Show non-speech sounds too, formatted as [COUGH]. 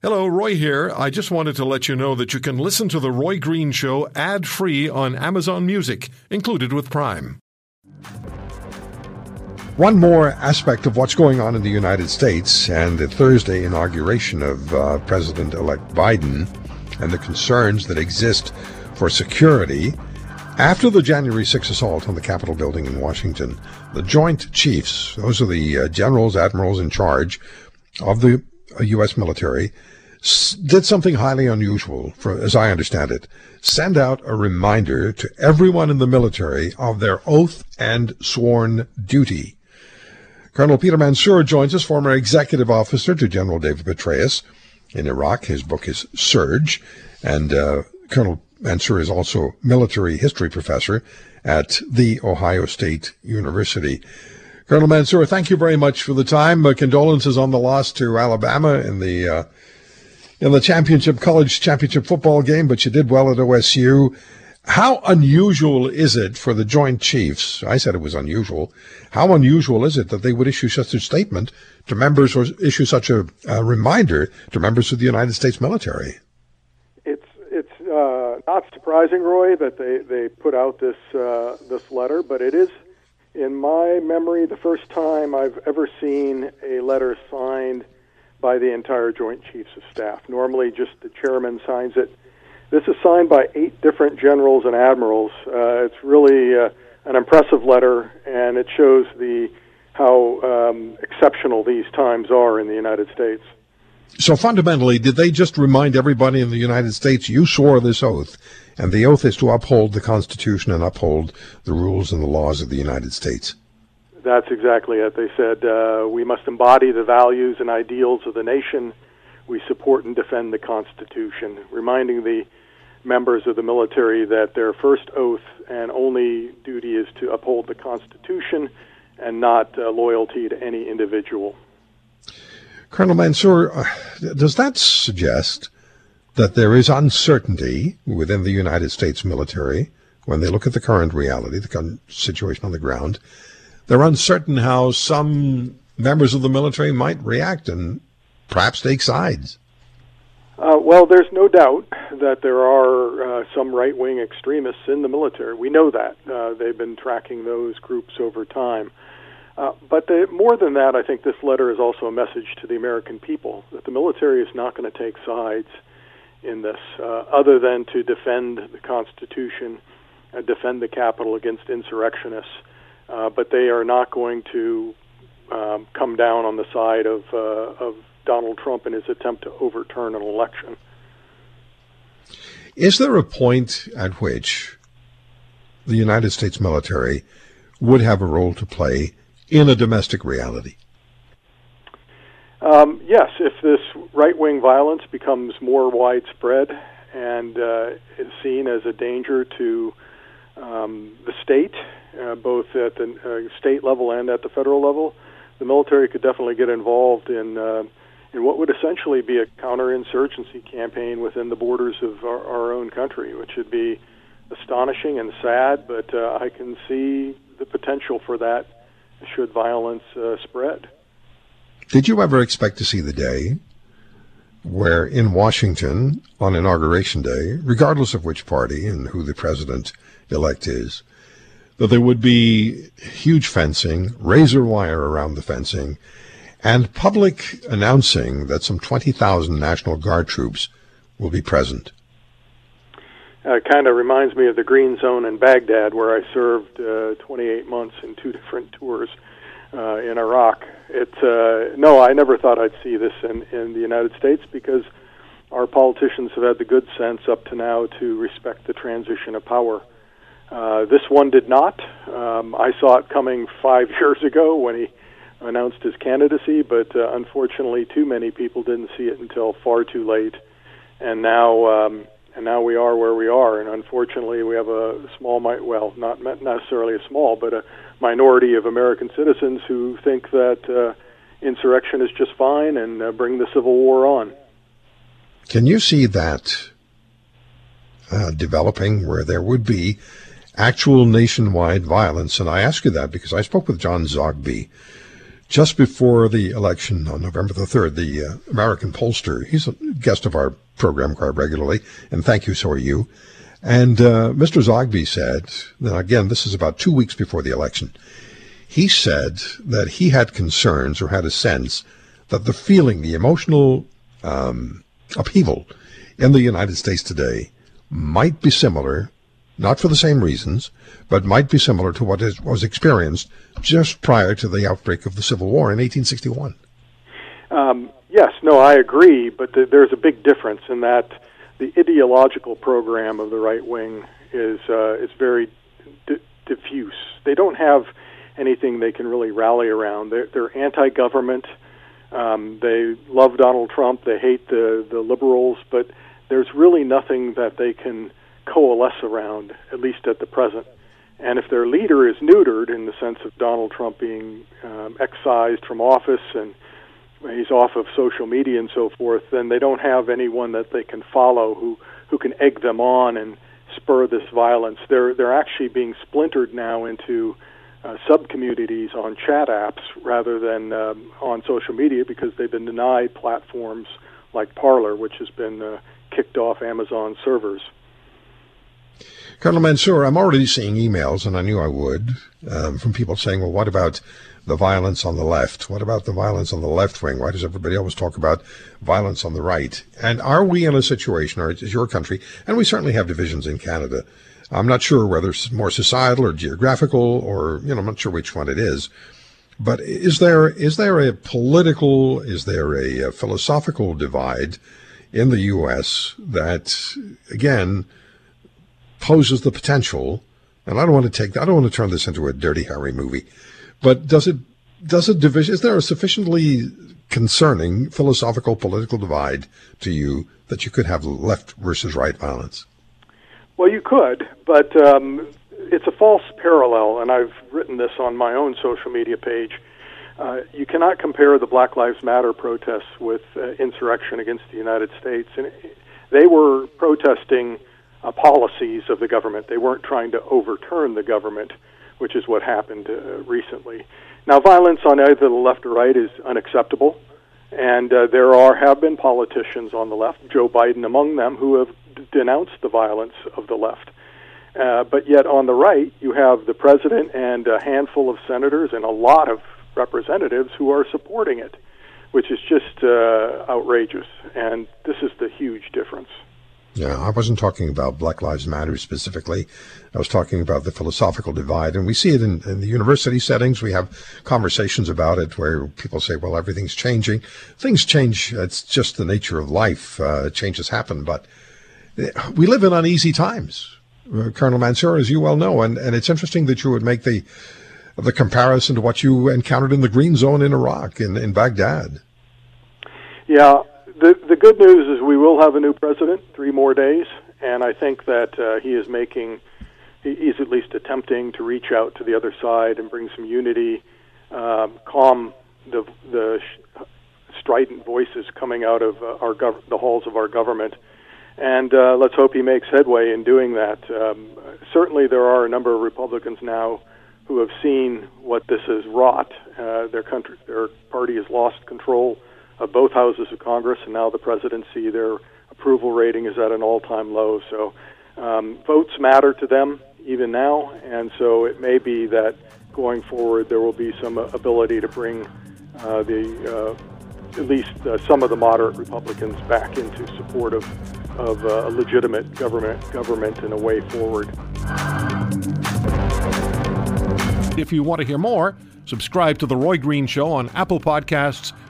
Hello, Roy here. I just wanted to let you know that you can listen to The Roy Green Show ad free on Amazon Music, included with Prime. One more aspect of what's going on in the United States and the Thursday inauguration of uh, President elect Biden and the concerns that exist for security. After the January 6 assault on the Capitol building in Washington, the Joint Chiefs, those are the uh, generals, admirals in charge of the U.S. military did something highly unusual, for, as I understand it. Send out a reminder to everyone in the military of their oath and sworn duty. Colonel Peter Mansoor joins us, former executive officer to General David Petraeus in Iraq. His book is Surge, and uh, Colonel Mansoor is also military history professor at the Ohio State University. Colonel Mansoor, thank you very much for the time. Uh, condolences on the loss to Alabama in the uh, in the championship college championship football game, but you did well at OSU. How unusual is it for the Joint Chiefs? I said it was unusual. How unusual is it that they would issue such a statement to members or issue such a, reminder to members of the United States military? It's it's uh, not surprising, Roy, that they, they put out this uh, this letter, but it is in my memory, the first time I've ever seen a letter signed by the entire Joint Chiefs of Staff. Normally, just the chairman signs it. This is signed by eight different generals and admirals. Uh, it's really uh, an impressive letter, and it shows the how um, exceptional these times are in the United States. So fundamentally, did they just remind everybody in the United States you swore this oath, and the oath is to uphold the Constitution and uphold the rules and the laws of the United States? That's exactly it. They said uh, we must embody the values and ideals of the nation. We support and defend the Constitution, reminding the members of the military that their first oath and only duty is to uphold the Constitution and not uh, loyalty to any individual. Colonel Mansoor, uh, does that suggest that there is uncertainty within the United States military when they look at the current reality, the situation on the ground? They're uncertain how some members of the military might react and perhaps take sides. Uh, well, there's no doubt that there are uh, some right wing extremists in the military. We know that. Uh, they've been tracking those groups over time. Uh, but the, more than that, I think this letter is also a message to the American people that the military is not going to take sides in this, uh, other than to defend the Constitution, uh, defend the Capitol against insurrectionists. Uh, but they are not going to um, come down on the side of, uh, of Donald Trump in his attempt to overturn an election. Is there a point at which the United States military would have a role to play in a domestic reality? Um, yes, if this right wing violence becomes more widespread and uh, is seen as a danger to um, the state, uh, both at the uh, state level and at the federal level, the military could definitely get involved in uh, in what would essentially be a counterinsurgency campaign within the borders of our, our own country, which would be astonishing and sad. But uh, I can see the potential for that should violence uh, spread. Did you ever expect to see the day where in Washington on Inauguration Day, regardless of which party and who the president elect is, that there would be huge fencing, razor wire around the fencing, and public announcing that some 20,000 National Guard troops will be present? Uh, kind of reminds me of the Green Zone in Baghdad, where I served uh, 28 months in two different tours uh, in Iraq. It uh, no, I never thought I'd see this in in the United States because our politicians have had the good sense up to now to respect the transition of power. Uh, this one did not. Um, I saw it coming five [LAUGHS] years ago when he announced his candidacy, but uh, unfortunately, too many people didn't see it until far too late. And now, um, and now we are where we are. And unfortunately, we have a small, well, not necessarily a small, but a minority of American citizens who think that uh, insurrection is just fine and uh, bring the Civil War on. Can you see that uh, developing where there would be actual nationwide violence? And I ask you that because I spoke with John Zogby just before the election on November the 3rd, the uh, American pollster, he's a guest of our program quite regularly, and thank you, so are you. And uh, Mr. Zogby said, now again, this is about two weeks before the election, he said that he had concerns or had a sense that the feeling, the emotional um, upheaval in the United States today might be similar, not for the same reasons, but might be similar to what is, was experienced just prior to the outbreak of the Civil War in 1861. Um, yes, no, I agree, but the, there's a big difference in that the ideological program of the right wing is uh, is very d- diffuse. They don't have anything they can really rally around. They're, they're anti-government. Um, they love Donald Trump. They hate the the liberals, but there's really nothing that they can coalesce around, at least at the present. And if their leader is neutered in the sense of Donald Trump being um, excised from office and he's off of social media and so forth, then they don't have anyone that they can follow who who can egg them on and spur this violence. They're they're actually being splintered now into uh, sub communities on chat apps rather than um, on social media because they've been denied platforms like Parler, which has been uh, kicked off Amazon servers. Colonel Mansoor, I'm already seeing emails, and I knew I would, um, from people saying, well, what about the violence on the left? What about the violence on the left wing? Why does everybody always talk about violence on the right? And are we in a situation, or is your country, and we certainly have divisions in Canada. I'm not sure whether it's more societal or geographical, or, you know, I'm not sure which one it is. But is there is there a political, is there a, a philosophical divide in the U.S. that, again, poses the potential, and I don't want to take, I don't want to turn this into a Dirty Harry movie, but does it, does it division, is there a sufficiently concerning philosophical political divide to you that you could have left versus right violence? Well, you could, but um, it's a false parallel, and I've written this on my own social media page. Uh, you cannot compare the Black Lives Matter protests with uh, insurrection against the United States. And they were protesting uh, policies of the government. They weren't trying to overturn the government, which is what happened uh, recently. Now, violence on either the left or right is unacceptable, and uh, there are have been politicians on the left, Joe Biden among them, who have d- denounced the violence of the left. Uh, but yet, on the right, you have the president and a handful of senators and a lot of representatives who are supporting it, which is just uh, outrageous. And this is the huge difference. Yeah, I wasn't talking about Black Lives Matter specifically. I was talking about the philosophical divide. And we see it in, in, the university settings. We have conversations about it where people say, well, everything's changing. Things change. It's just the nature of life. Uh, changes happen. But eh, we live in uneasy times, uh, Colonel Mansoor, as you well know. And, and it's interesting that you would make the, the comparison to what you encountered in the Green Zone in Iraq, in, in Baghdad. Yeah, the the good news is we will have a new president, three more days, and I think that uh, he is making, he, he's at least attempting to reach out to the other side and bring some unity, uh, calm the the strident voices coming out of uh, our gov- the halls of our government, and uh, let's hope he makes headway in doing that. Um, certainly, there are a number of Republicans now who have seen what this has wrought. Uh, their country, their party has lost control of both houses of Congress and now the presidency. Their approval rating is at an all-time low. So um, votes matter to them even now, and so it may be that going forward there will be some ability to bring uh, the uh, at least uh, some of the moderate Republicans back into support of of uh, a legitimate government government and a way forward. If you want to hear more, subscribe to The Roy Green Show on Apple Podcasts,